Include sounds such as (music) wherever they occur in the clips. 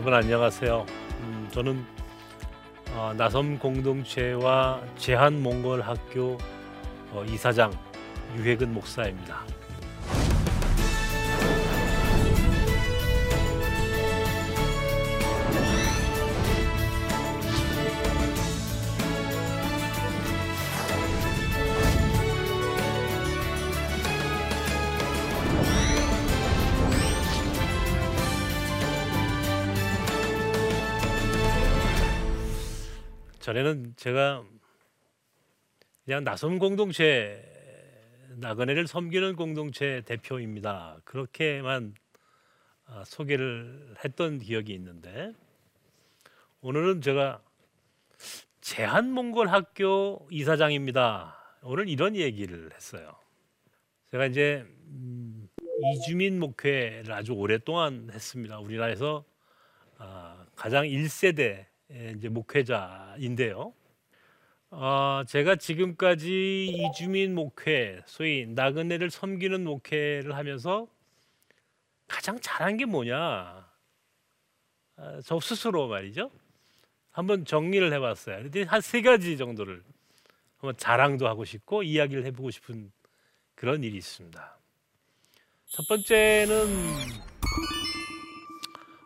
여러분 안녕하세요. 음, 저는 어, 나섬 공동체와 제한 몽골 학교 어, 이사장 유혜근 목사입니다. 전에는 제가 그냥 나섬 공동체 나그네를 섬기는 공동체 대표입니다. 그렇게만 아, 소개를 했던 기억이 있는데 오늘은 제가 제한 몽골 학교 이사장입니다. 오늘 이런 얘기를 했어요. 제가 이제 음, 이주민 목회를 아주 오랫동안 했습니다. 우리나라에서 아, 가장 1세대 이제 목회자인데요. 어, 제가 지금까지 이주민 목회, 소위 나그네를 섬기는 목회를 하면서 가장 잘한 게 뭐냐? 아, 저 스스로 말이죠. 한번 정리를 해봤어요. 한 세 가지 정도를 한번 자랑도 하고 싶고 이야기를 해보고 싶은 그런 일이 있습니다. 첫 번째는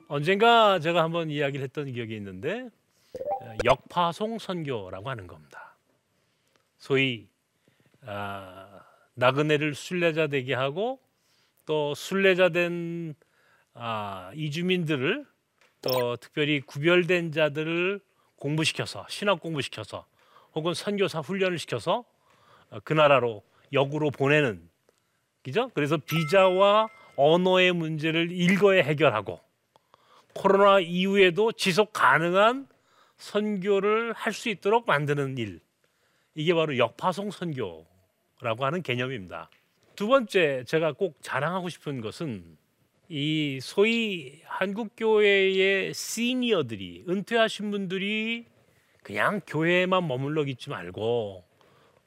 언젠가 제가 한번 이야기를 했던 기억이 있는데 역파송 선교라고 하는 겁니다. 소위 아, 나그네를 순례자 되게 하고 또 순례자 된 아, 이주민들을 또 특별히 구별된 자들을 공부시켜서 신학 공부시켜서 혹은 선교사 훈련을 시켜서 그 나라로 역으로 보내는 그죠? 그래서 비자와 언어의 문제를 일거에 해결하고 코로나 이후에도 지속 가능한 선교를 할 수 있도록 만드는 일. 이게 바로 역파송 선교라고 하는 개념입니다. 두 번째 제가 꼭 자랑하고 싶은 것은 이 소위 한국 교회의 시니어들이 은퇴하신 분들이 그냥 교회에만 머물러 있지 말고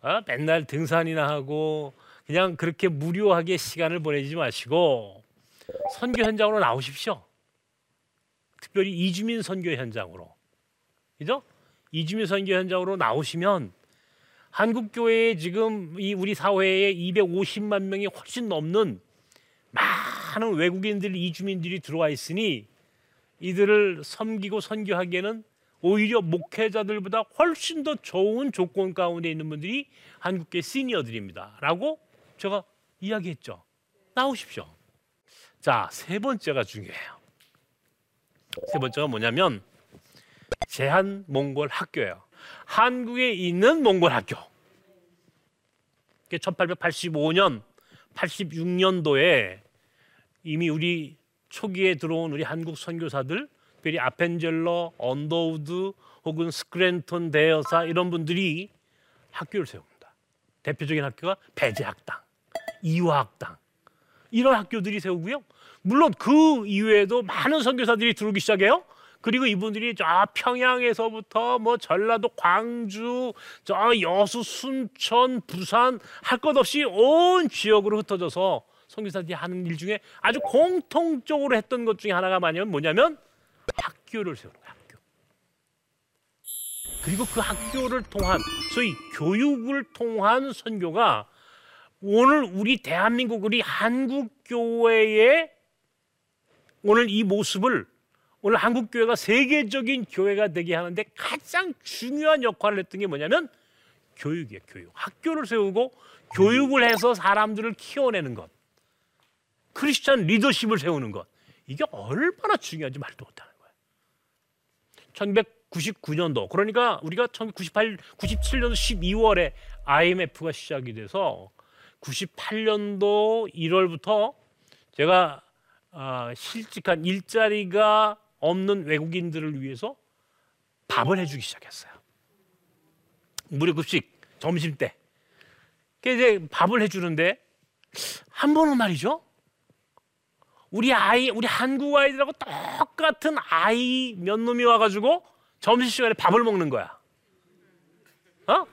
어? 맨날 등산이나 하고 그냥 그렇게 무료하게 시간을 보내지 마시고 선교 현장으로 나오십시오. 특별히 이주민 선교 현장으로. 그죠? 이주민 선교 현장으로 나오시면 한국 교회에 지금 이 우리 사회에 250만 명이 훨씬 넘는 많은 외국인들 이주민들이 들어와 있으니 이들을 섬기고 선교하기에는 오히려 목회자들보다 훨씬 더 좋은 조건 가운데 있는 분들이 한국계 시니어들입니다.라고 제가 이야기했죠. 나오십시오. 자, 세 번째가 중요해요. 세 번째가 뭐냐면 제한 몽골 학교예요. 한국에 있는 몽골 학교. 1885년, 86년도에 이미 우리 초기에 들어온 우리 한국 선교사들, 특별히 아펜젤러, 언더우드 혹은 스크랜턴 대여사 이런 분들이 학교를 세웁니다. 대표적인 학교가 배재학당, 이화학당 이런 학교들이 세우고요. 물론 그 이후에도 많은 선교사들이 들어오기 시작해요. 그리고 이분들이 저 평양에서부터 뭐 전라도 광주 저 여수 순천 부산 할 것 없이 온 지역으로 흩어져서 선교사들이 하는 일 중에 아주 공통적으로 했던 것 중에 하나가 뭐냐면 학교를 세우는 거예요. 학교. 그리고 그 학교를 통한 소위 교육을 통한 선교가 오늘 우리 대한민국 우리 한국 교회의 오늘 이 모습을 오늘 한국 교회가 세계적인 교회가 되게 하는데 가장 중요한 역할을 했던 게 뭐냐면 교육이에요, 교육. 학교를 세우고 교육을 해서 사람들을 키워내는 것. 크리스천 리더십을 세우는 것. 이게 얼마나 중요한지 말도 못하는 거예요. 1999년도 그러니까 우리가 1998, 97년도 12월에 IMF가 시작이 돼서 98년도 1월부터 제가 아, 실직한 일자리가 없는 외국인들을 위해서 밥을 해주기 시작했어요. 무료급식 점심 때. 이제 밥을 해주는데 한 번은 말이죠. 우리 아이, 우리 한국 아이들하고 똑같은 아이 몇 놈이 와가지고 점심 시간에 밥을 먹는 거야. 어?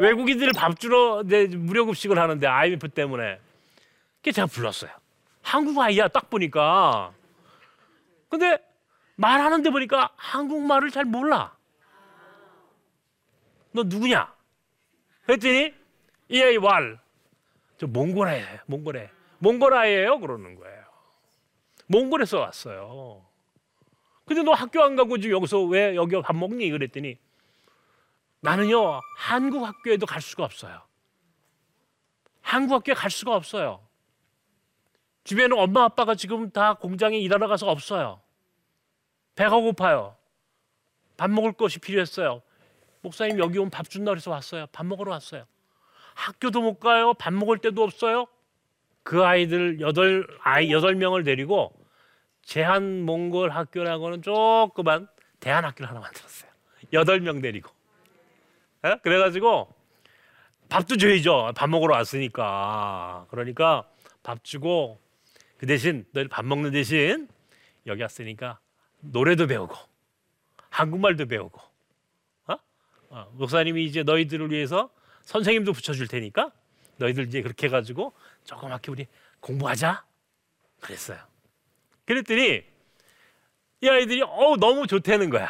외국인들을 밥 주러 무료 급식을 하는데 IMF 때문에. 그게 제가 불렀어요. 한국 아이야 딱 보니까. 근데 말하는데 보니까 한국말을 잘 몰라. 너 누구냐? 그랬더니 이 아이 왈. 저 몽골아예요. 몽골에. 몽골아예요. 그러는 거예요. 몽골에서 왔어요. 근데 너 학교 안 가고 지금 여기서 왜 여기 밥 먹니? 그랬더니 나는요 한국 학교에도 갈 수가 없어요. 한국 학교에 갈 수가 없어요. 집에는 엄마 아빠가 지금 다 공장에 일하러 가서 없어요. 배가 고파요. 밥 먹을 것이 필요했어요. 목사님 여기 온 밥 준다 그래서 왔어요. 밥 먹으러 왔어요. 학교도 못 가요. 밥 먹을 때도 없어요. 그 아이들 여덟 아이 여덟 명을 데리고 제한 몽골 학교라고는 조그만 대한 학교를 하나 만들었어요. 여덟 명 데리고. 에? 그래가지고 밥도 줘야죠. 밥 먹으러 왔으니까. 그러니까 밥 주고 그 대신 너희 밥 먹는 대신 여기 왔으니까 노래도 배우고 한국말도 배우고 어? 어, 목사님이 이제 너희들을 위해서 선생님도 붙여줄 테니까 너희들 이제 그렇게 해가지고 조그맣게 우리 공부하자 그랬어요. 그랬더니 이 아이들이 어 너무 좋다는 거야.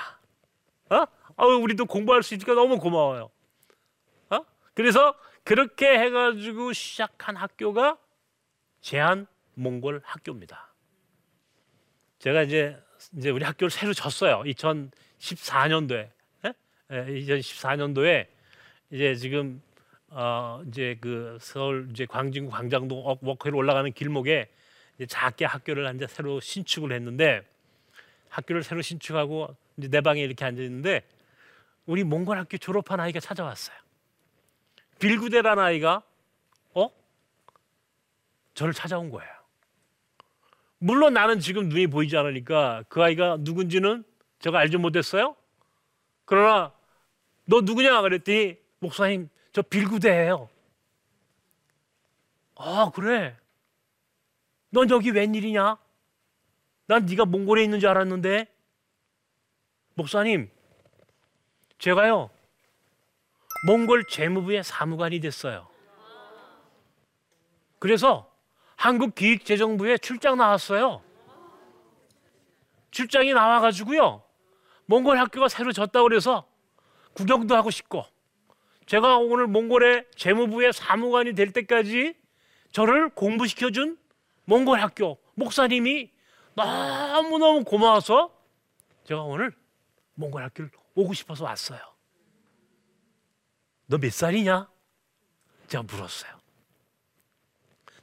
어? 어 우리도 공부할 수 있으니까 너무 고마워요. 어? 그래서 그렇게 해가지고 시작한 학교가 제한 몽골 학교입니다. 제가 이제 이제 우리 학교를 새로 졌어요. 2014년도에. 예? 2014년도에 이제 지금 어 이제 그 서울 이제 광진구 광장동 워크로 올라가는 길목에 이제 작게 학교를 이제 새로 신축을 했는데 학교를 새로 신축하고 이제 내 방에 이렇게 앉아 있는데 우리 몽골 학교 졸업한 아이가 찾아왔어요. 빌구대라는 아이가 어 저를 찾아온 거예요. 물론 나는 지금 눈이 보이지 않으니까 그 아이가 누군지는 제가 알지 못했어요. 그러나 너 누구냐 그랬더니 목사님 저 빌구대예요. 아 그래? 넌 여기 웬일이냐? 난 네가 몽골에 있는 줄 알았는데 목사님 제가요 몽골 재무부의 사무관이 됐어요. 그래서 한국 기획재정부에 출장 나왔어요. 출장이 나와가지고요. 몽골 학교가 새로 졌다고 그래서 구경도 하고 싶고 제가 오늘 몽골의 재무부의 사무관이 될 때까지 저를 공부시켜준 몽골 학교 목사님이 너무너무 고마워서 제가 오늘 몽골 학교를 오고 싶어서 왔어요. 너 몇 살이냐? 제가 물었어요.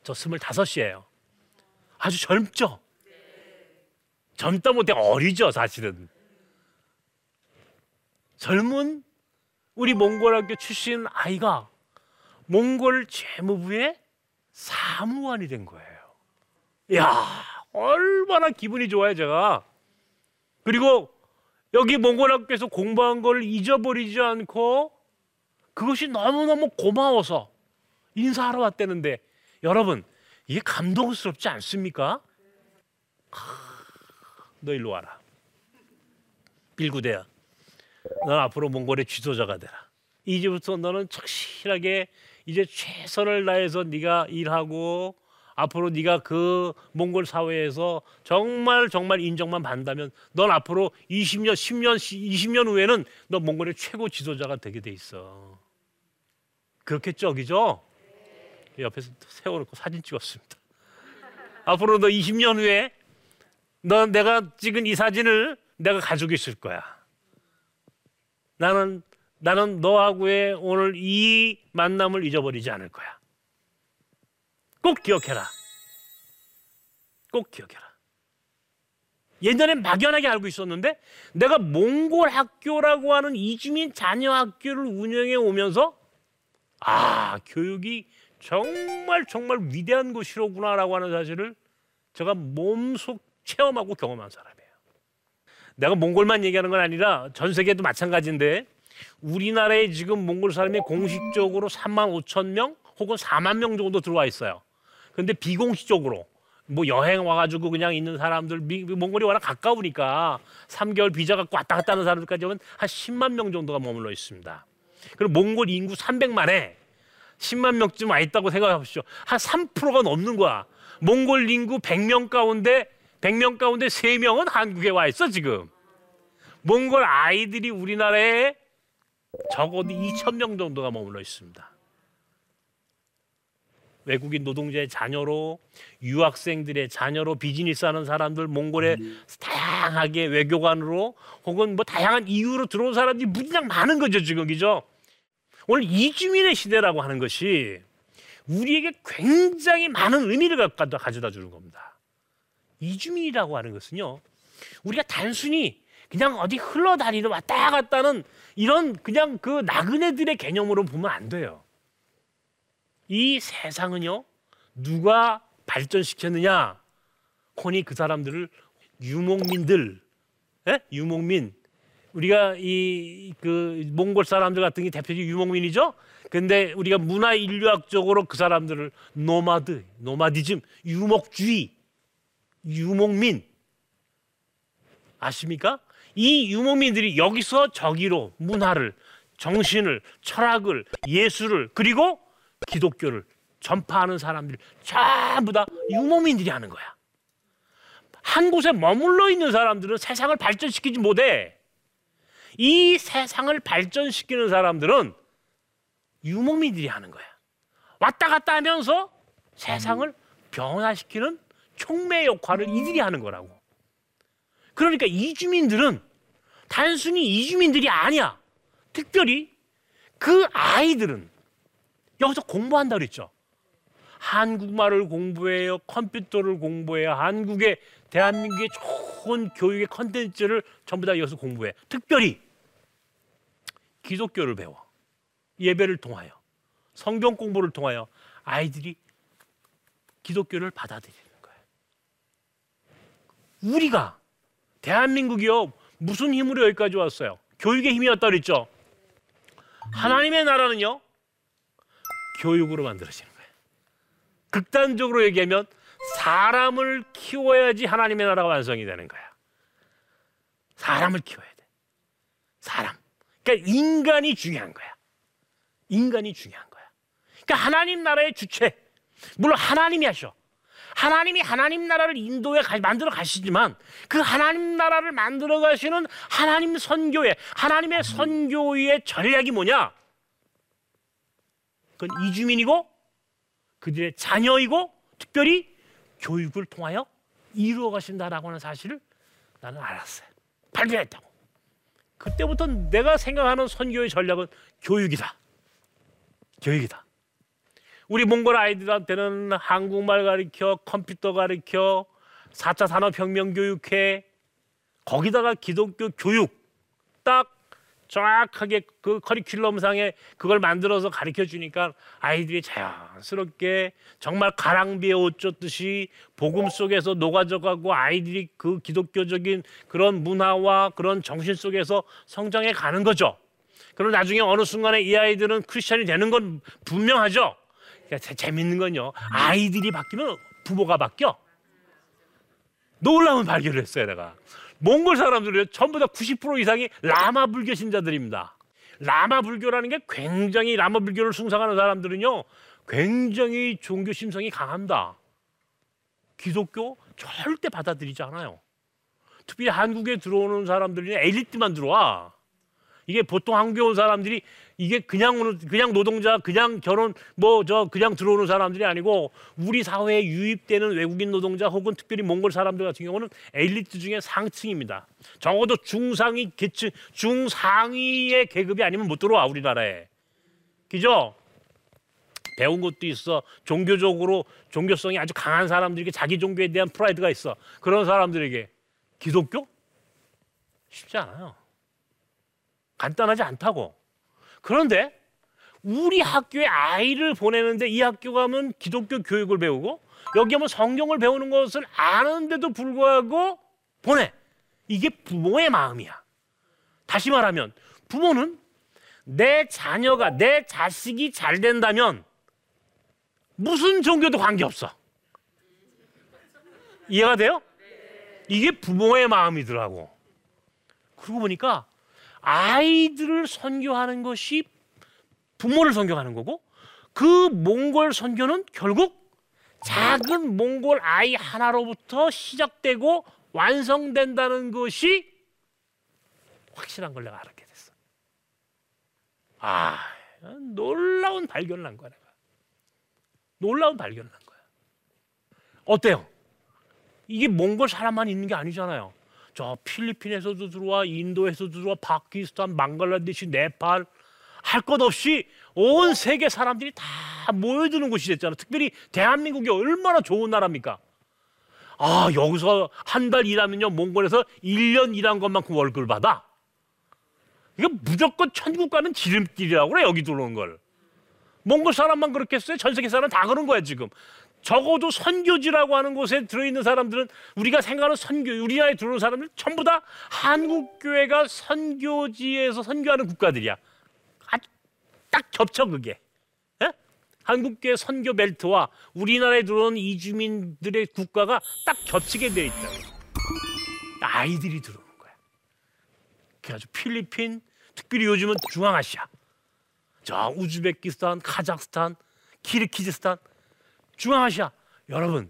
저 스물다섯이에요. 아주 젊죠? 젊다 못해 어리죠, 사실은. 젊은 우리 몽골 학교 출신 아이가 몽골 재무부의 사무관이 된 거예요. 야 얼마나 기분이 좋아요, 제가. 그리고 여기 몽골 학교에서 공부한 걸 잊어버리지 않고 그것이 너무너무 고마워서 인사하러 왔다는데 여러분 이게 감동스럽지 않습니까? 너 일로 와라. 빌구대야. 넌 앞으로 몽골의 지도자가 되라. 이제부터 너는 착실하게 이제 최선을 다해서 네가 일하고 앞으로 네가 그 몽골 사회에서 정말 정말 인정만 받는다면 넌 앞으로 20년, 10년, 20년 후에는 너 몽골의 최고 지도자가 되게 돼 있어. 그렇겠죠, 그죠? 옆에서 세워놓고 사진 찍었습니다. 앞으로 너 20년 후에 너 내가 찍은 이 사진을 내가 가지고 있을 거야. 나는 나는 너하고의 오늘 이 만남을 잊어버리지 않을 거야. 꼭 기억해라. 꼭 기억해라. 예전에 막연하게 알고 있었는데 내가 몽골 학교라고 하는 이주민 자녀 학교를 운영해 오면서 아 교육이 정말 정말 위대한 곳이로구나라고 하는 사실을 제가 몸속 체험하고 경험한 사람이에요. 내가 몽골만 얘기하는 건 아니라 전 세계도 마찬가지인데 우리나라에 지금 몽골 사람이 공식적으로 3만 5천 명 혹은 4만 명 정도 들어와 있어요. 근데 비공식적으로 뭐 여행 와가지고 그냥 있는 사람들 몽골이 워낙 가까우니까 3개월 비자 갖고 왔다 갔다 하는 사람들까지 하면 한 10만 명 정도가 머물러 있습니다. 그리고 몽골 인구 300만에 10만 명쯤 와 있다고 생각해 보십시오. 한 3%가 넘는 거야. 몽골 인구 100명 가운데 100명 가운데 3명은 한국에 와 있어 지금. 몽골 아이들이 우리나라에 적어도 2,000명 정도가 머물러 있습니다. 외국인 노동자의 자녀로 유학생들의 자녀로 비즈니스 하는 사람들 몽골에 다양하게 외교관으로 혹은 뭐 다양한 이유로 들어온 사람들이 무지장 많은 거죠 지금 그죠? 오늘 이주민의 시대라고 하는 것이 우리에게 굉장히 많은 의미를 가져다 주는 겁니다. 이주민이라고 하는 것은요. 우리가 단순히 그냥 어디 흘러다니는 왔다 갔다는 이런 그냥 그 나그네들의 개념으로 보면 안 돼요. 이 세상은요. 누가 발전시켰느냐? 혼이 그 사람들을 유목민들, 예? 유목민. 우리가 이 그 몽골 사람들 같은 게 대표적인 유목민이죠. 근데 우리가 문화 인류학적으로 그 사람들을 노마드, 노마디즘, 유목주의, 유목민 아십니까? 이 유목민들이 여기서 저기로 문화를, 정신을, 철학을, 예술을 그리고 기독교를 전파하는 사람들 전부 다 유목민들이 하는 거야. 한 곳에 머물러 있는 사람들은 세상을 발전시키지 못해. 이 세상을 발전시키는 사람들은 유목민들이 하는 거야. 왔다 갔다 하면서 세상을 변화시키는 촉매 역할을 이들이 하는 거라고. 그러니까 이주민들은 단순히 이주민들이 아니야. 특별히 그 아이들은 여기서 공부한다 그랬죠. 한국말을 공부해요. 컴퓨터를 공부해요. 한국의 대한민국의 좋은 교육의 컨텐츠를 전부 다 여기서 공부해. 특별히 기독교를 배워. 예배를 통하여 성경 공부를 통하여 아이들이 기독교를 받아들이는 거예요. 우리가 대한민국이요 무슨 힘으로 여기까지 왔어요? 교육의 힘이었다 그랬죠. 하나님의 나라는요 교육으로 만들어지는 거예요. 극단적으로 얘기하면 사람을 키워야지 하나님의 나라가 완성이 되는 거야. 사람을 키워야 돼. 사람. 그러니까 인간이 중요한 거야. 인간이 중요한 거야. 그러니까 하나님 나라의 주체. 물론 하나님이 하셔. 하나님이 하나님 나라를 인도에 만들어 가시지만 그 하나님 나라를 만들어 가시는 하나님 선교회, 하나님의 선교의 전략이 뭐냐? 그건 이주민이고 그들의 자녀이고 특별히 교육을 통하여 이루어 가신다라고 하는 사실을 나는 알았어요. 발견했다고. 그때부터 내가 생각하는 선교의 전략은 교육이다. 교육이다. 우리 몽골 아이들한테는 한국말 가르쳐, 컴퓨터 가르쳐, 4차 산업혁명 교육해, 거기다가 기독교 교육 딱 정확하게 그 커리큘럼상에 그걸 만들어서 가르쳐 주니까 아이들이 자연스럽게 정말 가랑비에 옷 젖듯이 복음 속에서 녹아져가고 아이들이 그 기독교적인 그런 문화와 그런 정신 속에서 성장해 가는 거죠. 그럼 나중에 어느 순간에 이 아이들은 크리스천이 되는 건 분명하죠. 그러니까 재밌는 건요. 아이들이 바뀌면 부모가 바뀌어. 놀라운 발견을 했어요, 내가. 몽골 사람들은 전부 다 90% 이상이 라마 불교 신자들입니다. 라마 불교라는 게 굉장히 라마 불교를 숭상하는 사람들은요, 굉장히 종교 심성이 강합니다. 기독교 절대 받아들이지 않아요. 특히 한국에 들어오는 사람들이 엘리트만 들어와. 이게 보통 한국에 온 사람들이 이게 그냥 그냥 노동자 그냥 결혼 뭐 저 그냥 들어오는 사람들이 아니고 우리 사회에 유입되는 외국인 노동자 혹은 특별히 몽골 사람들 같은 경우는 엘리트 중에 상층입니다. 적어도 중상위 계층 중상위의 계급이 아니면 못 들어와 우리나라에. 그죠? 배운 것도 있어. 종교적으로 종교성이 아주 강한 사람들에게 자기 종교에 대한 프라이드가 있어. 그런 사람들에게 기독교 쉽지 않아요. 간단하지 않다고. 그런데 우리 학교에 아이를 보내는데 이 학교 가면 기독교 교육을 배우고 여기 하면 성경을 배우는 것을 아는데도 불구하고 보내. 이게 부모의 마음이야. 다시 말하면 부모는 내 자녀가 내 자식이 잘 된다면 무슨 종교도 관계없어. 이해가 돼요? 이게 부모의 마음이더라고. 그러고 보니까 아이들을 선교하는 것이 부모를 선교하는 거고 그 몽골 선교는 결국 작은 몽골 아이 하나로부터 시작되고 완성된다는 것이 확실한 걸 내가 알게 됐어. 아, 놀라운 발견을 한 거야 내가. 놀라운 발견을 한 거야. 어때요? 이게 몽골 사람만 있는 게 아니잖아요. 저 필리핀에서도 들어와, 인도에서도 들어와, 파키스탄, 망갈라데시, 네팔 할 것 없이 온 세계 사람들이 다 모여드는 곳이 됐잖아. 특별히 대한민국이 얼마나 좋은 나라입니까? 아 여기서 한 달 일하면요 몽골에서 1년 일한 것만큼 월급을 받아. 이거 무조건 천국 가는 지름길이라고 그래 여기 들어온 걸. 몽골 사람만 그렇겠어요? 전 세계 사람 다 그런 거야 지금. 적어도 선교지라고 하는 곳에 들어있는 사람들은 우리가 생각하는 선교, 우리나라에 들어오는 사람들 전부 다 한국 교회가 선교지에서 선교하는 국가들이야. 아주 딱 겹쳐 그게. 예? 한국 교회 선교 벨트와 우리나라에 들어온 이주민들의 국가가 딱 겹치게 돼 있다. 아이들이 들어오는 거야. 그래가지고 필리핀, 특별히 요즘은 중앙아시아, 자 우즈베키스탄, 카자흐스탄, 키르키즈스탄, 중앙아시아. 여러분,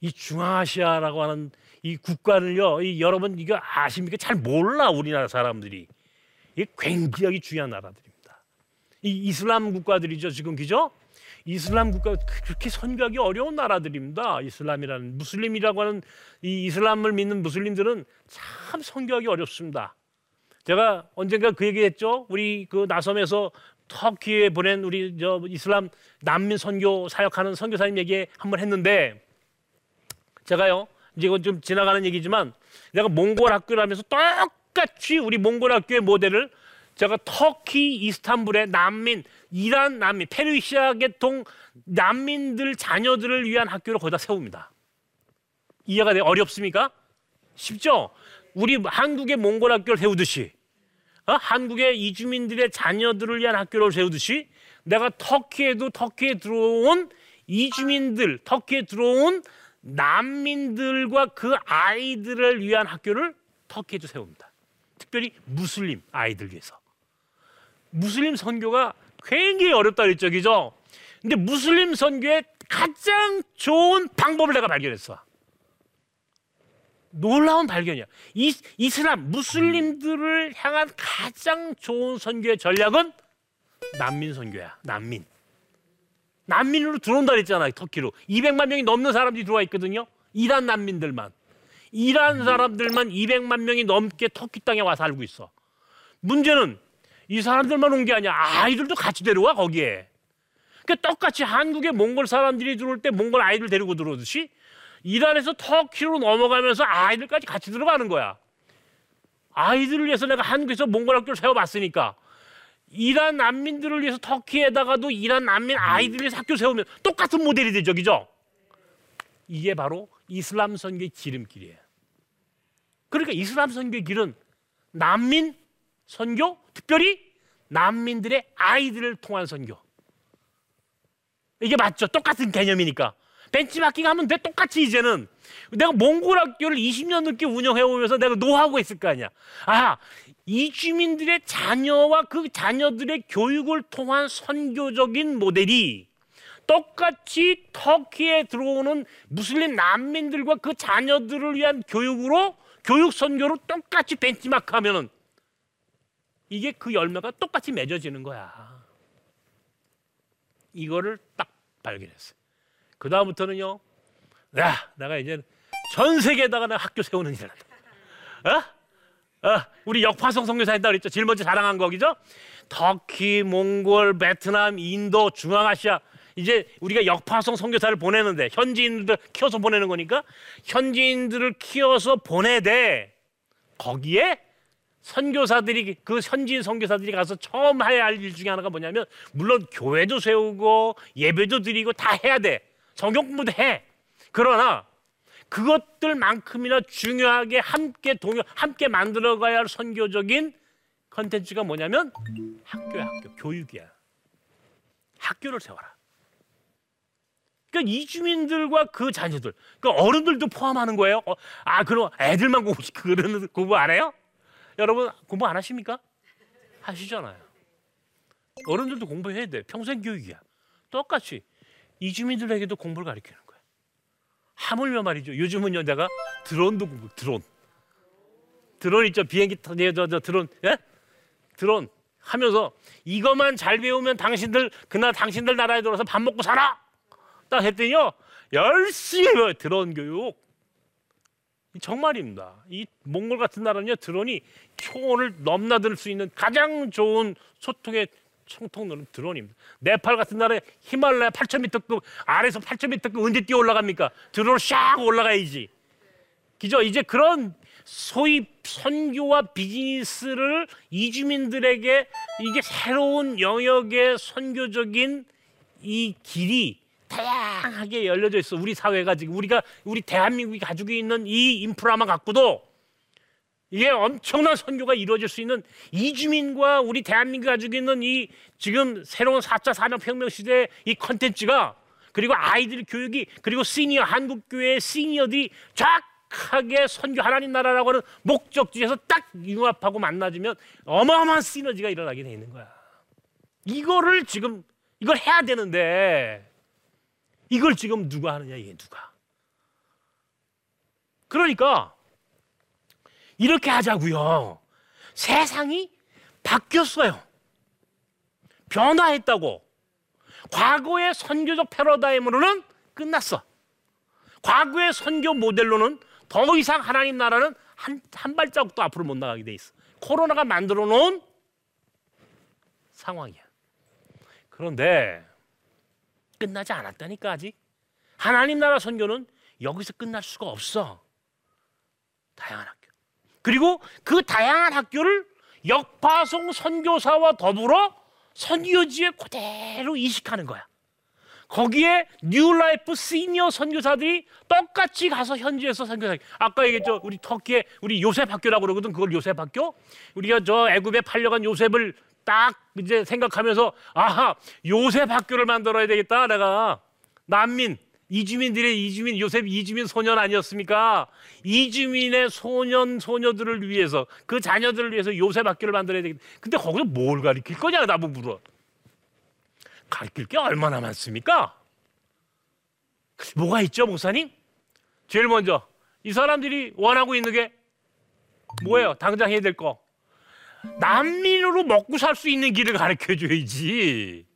이 중앙아시아라고 하는 이 국가를요, 이 여러분 이거 아십니까? 잘 몰라 우리나라 사람들이. 이게 굉장히 중요한 나라들입니다. 이 이슬람 국가들이죠 지금 그죠? 이슬람 국가 그렇게 선교하기 어려운 나라들입니다. 이슬람이라는 무슬림이라고 하는 이 이슬람을 믿는 무슬림들은 참 선교하기 어렵습니다. 제가 언젠가 그 얘기했죠. 우리 그 나섬에서 터키에 보낸 우리 저 이슬람 난민 선교 사역하는 선교사님 얘기 한번 했는데 제가요 이제 이건 좀 지나가는 얘기지만 내가 몽골 학교를 하면서 똑같이 우리 몽골 학교의 모델을 제가 터키 이스탄불의 난민 이란 난민 페르시아 계통 난민들 자녀들을 위한 학교를 거기다 세웁니다. 이해가 돼 어렵습니까? 쉽죠? 우리 한국의 몽골 학교를 세우듯이 어? 한국의 이주민들의 자녀들을 위한 학교를 세우듯이 내가 터키에도 터키에 들어온 이주민들, 터키에 들어온 난민들과 그 아이들을 위한 학교를 터키에도 세웁니다. 특별히 무슬림 아이들 위해서. 무슬림 선교가 굉장히 어렵다 그랬죠, 그죠? 근데 무슬림 선교의 가장 좋은 방법을 내가 발견했어. 놀라운 발견이야. 이, 이슬람 무슬림들을 향한 가장 좋은 선교의 전략은 난민 선교야. 난민. 난민으로 들어온다 그랬잖아. 터키로. 200만 명이 넘는 사람들이 들어와 있거든요. 이란 난민들만. 이란 사람들만 200만 명이 넘게 터키 땅에 와서 살고 있어. 문제는 이 사람들만 온 게 아니야. 아이들도 같이 데려와 거기에. 그러니까 똑같이 한국에 몽골 사람들이 들어올 때 몽골 아이들 데리고 들어오듯이 이란에서 터키로 넘어가면서 아이들까지 같이 들어가는 거야. 아이들을 위해서 내가 한국에서 몽골 학교를 세워봤으니까 이란 난민들을 위해서 터키에다가도 이란 난민 아이들을 위해서 학교 세우면 똑같은 모델이 되죠, 그죠? 이게 바로 이슬람 선교의 지름길이에요. 그러니까 이슬람 선교의 길은 난민 선교, 특별히 난민들의 아이들을 통한 선교. 이게 맞죠? 똑같은 개념이니까. 벤치마킹 하면 돼 똑같이 이제는 내가 몽골 학교를 20년 넘게 운영해 오면서 내가 노하고 있을 거 아니야. 아 이주민들의 자녀와 그 자녀들의 교육을 통한 선교적인 모델이 똑같이 터키에 들어오는 무슬림 난민들과 그 자녀들을 위한 교육으로 교육 선교로 똑같이 벤치마크 하면은 이게 그 열매가 똑같이 맺어지는 거야. 이거를 딱 발견했어요. 그 다음부터는요. 야, 내가 이제 전 세계에다가 나 학교 세우는 일을 한다. 어? 어, 우리 역파성 선교사 했다 그랬죠. 제일 먼저 자랑한 거기죠. 터키, 몽골, 베트남, 인도, 중앙아시아 이제 우리가 역파성 선교사를 보내는데 현지인들 키워서 보내는 거니까 현지인들을 키워서 보내되 거기에 선교사들이 그 현지인 선교사들이 가서 처음 해야 할 일 중에 하나가 뭐냐면 물론 교회도 세우고 예배도 드리고 다 해야 돼. 성경 공부도 해. 그러나 그것들만큼이나 중요하게 함께 동요 함께 만들어 가야 할 선교적인 컨텐츠가 뭐냐면 학교야 학교 교육이야. 학교를 세워라. 그러니까 이주민들과 그 자녀들, 그러니까 어른들도 포함하는 거예요. 어, 아 그럼 애들만 공부 (laughs) 그런 공부 안 해요? 여러분 공부 안 하십니까? 하시잖아요. 어른들도 공부해야 돼. 평생 교육이야. 똑같이 이주민들에게도 공부를 가르치는 거야. 하물며 말이죠. 요즘은요 내가 드론도 공부 드론. 드론 있죠. 비행기 타- 예, 저, 저 드론. 예? 드론 하면서 이것만 잘 배우면 당신들 그날 당신들 나라에 들어서 밥 먹고 살아. 딱 했더니요. 열심히 배워요. 드론 교육. 정말입니다. 이 몽골 같은 나라는요 드론이 총을 넘나들 수 있는 가장 좋은 소통의 총통로는 드론입니다. 네팔 같은 나라에 히말라야 8,000m급 아래서 8,000m급 언제 뛰어 올라갑니까? 드론 샥 올라가야지. 그죠? 이제 그런 소위 선교와 비즈니스를 이주민들에게 이게 새로운 영역의 선교적인 이 길이 다양하게 열려져 있어. 우리 사회가 지금 우리가 우리 대한민국이 가지고 있는 이 인프라만 갖고도 이게 엄청난 선교가 이루어질 수 있는 이주민과 우리 대한민국이 가지고 있는 이 지금 새로운 4차 산업혁명 시대의 이 컨텐츠가 그리고 아이들 교육이 그리고 시니어 한국교회 시니어들이 정확하게 선교 하나님 나라라고 하는 목적지에서 딱 융합하고 만나지면 어마어마한 시너지가 일어나게 돼 있는 거야. 이거를 지금 이걸 해야 되는데 이걸 지금 누가 하느냐 이게 누가. 그러니까 이렇게 하자고요. 세상이 바뀌었어요. 변화했다고. 과거의 선교적 패러다임으로는 끝났어. 과거의 선교 모델로는 더 이상 하나님 나라는 한, 한 발자국도 앞으로 못 나가게 돼 있어. 코로나가 만들어 놓은 상황이야. 그런데 끝나지 않았다니까 아직. 하나님 나라 선교는 여기서 끝날 수가 없어. 다양한 학교. 그리고 그 다양한 학교를 역파송 선교사와 더불어 선교지에 그대로 이식하는 거야. 거기에 뉴라이프 시니어 선교사들이 똑같이 가서 현지에서 선교사. 아까 얘기했죠. 우리 터키에 우리 요셉 학교라고 그러거든. 그걸 요셉 학교. 우리가 저 애굽에 팔려간 요셉을 딱 이제 생각하면서 아하 요셉 학교를 만들어야 되겠다. 내가 난민 이주민들의 이주민 요셉 이주민 소년 아니었습니까? 이주민의 소년 소녀들을 위해서 그 자녀들을 위해서 요셉 학교를 만들어야 되겠다. 근데 거기서 뭘 가르칠 거냐 나보고 물어. 가르칠 게 얼마나 많습니까? 뭐가 있죠, 목사님? 제일 먼저 이 사람들이 원하고 있는 게 뭐예요? 당장 해야 될 거. 난민으로 먹고 살 수 있는 길을 가르쳐 줘야지.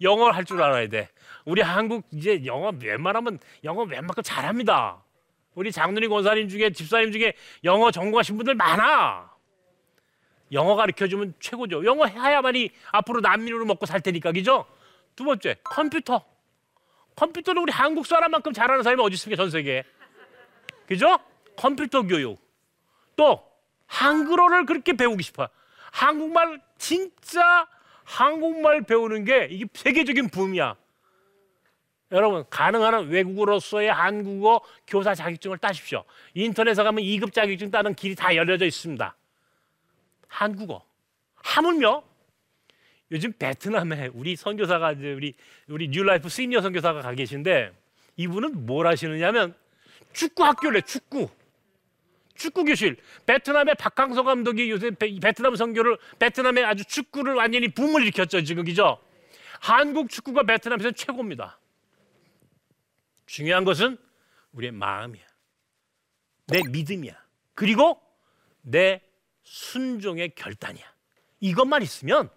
영어를 할 줄 알아야 돼. 우리 한국 이제 영어 웬만하면 영어 웬만큼 잘합니다. 우리 장로님 권사님 중에 집사님 중에 영어 전공하신 분들 많아. 영어 가르쳐 주면 최고죠. 영어 해야만이 앞으로 난민으로 먹고 살 테니까 그죠? 두 번째 컴퓨터. 컴퓨터는 우리 한국 사람만큼 잘하는 사람이 어디 있습니까 전 세계에? 그죠? 컴퓨터 교육. 또 한글어를 그렇게 배우고 싶어. 한국말 진짜 한국말 배우는 게 이게 세계적인 붐이야. 여러분 가능한 외국어로서의 한국어 교사 자격증을 따십시오. 인터넷에 가면 2급 자격증 따는 길이 다 열려져 있습니다. 한국어. 하물며 요즘 베트남에 우리 선교사가 이제 우리 우리 뉴라이프 시니어 선교사가 가 계신데 이분은 뭘 하시느냐면 축구 학교래 축구. 축구 교실. 베트남의 박항서 감독이 요새 베- 베트남 선교를 베트남에 아주 축구를 완전히 붐을 일으켰죠 지금 그죠? 한국 축구가 베트남에서 최고입니다. 중요한 것은 우리의 마음이야. 내 믿음이야. 그리고 내 순종의 결단이야. 이것만 있으면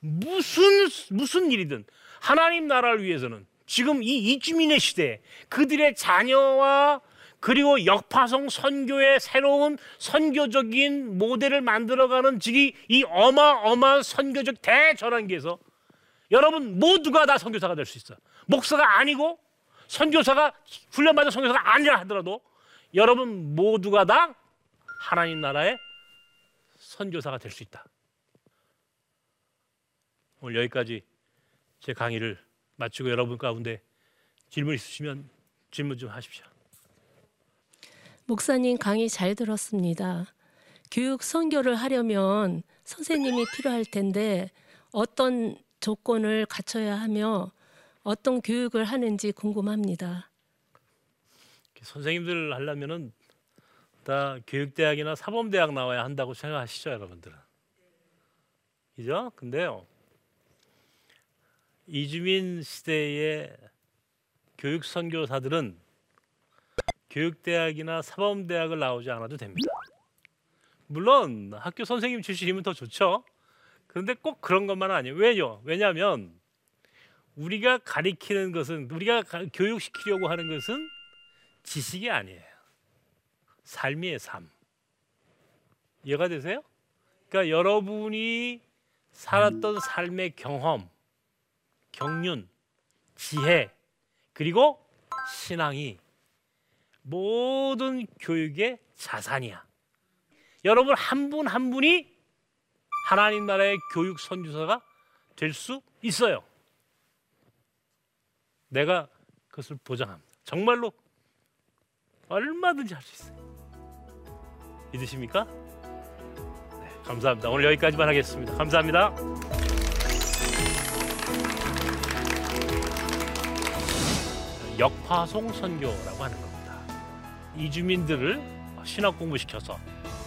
무슨 무슨 일이든 하나님 나라를 위해서는 지금 이 이주민의 시대에 그들의 자녀와 그리고 역파성 선교의 새로운 선교적인 모델을 만들어가는 지기 이 어마어마한 선교적 대전환기에서 여러분 모두가 다 선교사가 될 수 있어. 목사가 아니고 선교사가 훈련받은 선교사가 아니라 하더라도 여러분 모두가 다 하나님 나라의 선교사가 될 수 있다. 오늘 여기까지 제 강의를 마치고 여러분 가운데 질문 있으시면 질문 좀 하십시오. 목사님 강의 잘 들었습니다. 교육 선교를 하려면 선생님이 필요할 텐데 어떤 조건을 갖춰야 하며 어떤 교육을 하는지 궁금합니다. 선생님들 하려면은 다 교육대학이나 사범대학 나와야 한다고 생각하시죠, 여러분들은. 그죠? 근데요. 이주민 시대의 교육 선교사들은 교육대학이나 사범대학을 나오지 않아도 됩니다. 물론 학교 선생님 출신이면 더 좋죠. 그런데 꼭 그런 것만은 아니에요. 왜요? 왜냐하면 우리가 가리키는 것은 우리가 가- 교육시키려고 하는 것은 지식이 아니에요. 삶이에요, 삶. 이해가 되세요? 그러니까 여러분이 살았던 삶의 경험, 경륜, 지혜, 그리고 신앙이 모든 교육의 자산이야. 여러분 한 분한 분이 하나님 나라의 교육 선교사가 될 수 있어요. 내가 그것을 보장합니다. 정말로 얼마든지 할 수 있어요. 믿으십니까? 네, 감사합니다. 오늘 여기까지만 하겠습니다. 감사합니다. 역파송 선교라고 하는 겁니다. 이주민들을 신학 공부시켜서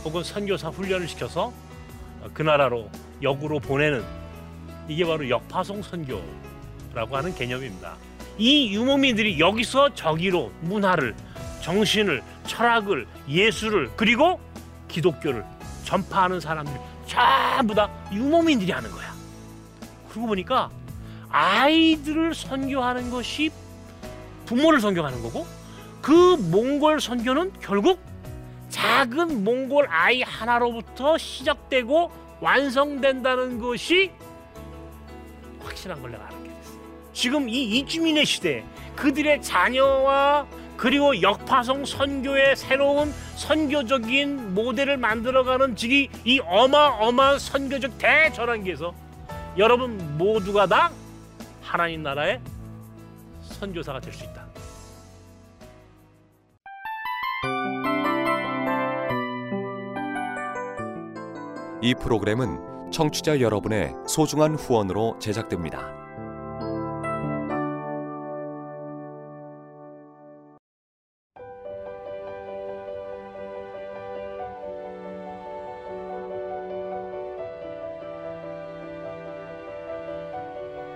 혹은 선교사 훈련을 시켜서 그 나라로 역으로 보내는 이게 바로 역파송 선교라고 하는 개념입니다. 이 유목민들이 여기서 저기로 문화를, 정신을, 철학을, 예술을 그리고 기독교를 전파하는 사람들 전부 다 유목민들이 하는 거야. 그러고 보니까 아이들을 선교하는 것이 부모를 선교하는 거고 그 몽골 선교는 결국 작은 몽골 아이 하나로부터 시작되고 완성된다는 것이 확실한 걸 내가 됐어. 지금 이 이주민의 시대 그들의 자녀와 그리고 역파성 선교의 새로운 선교적인 모델을 만들어가는 지금 이 어마어마한 선교적 대전환기에서 여러분 모두가 다 하나님 나라의 선교사가 될 수 있다. 이 프로그램은 청취자 여러분의 소중한 후원으로 제작됩니다.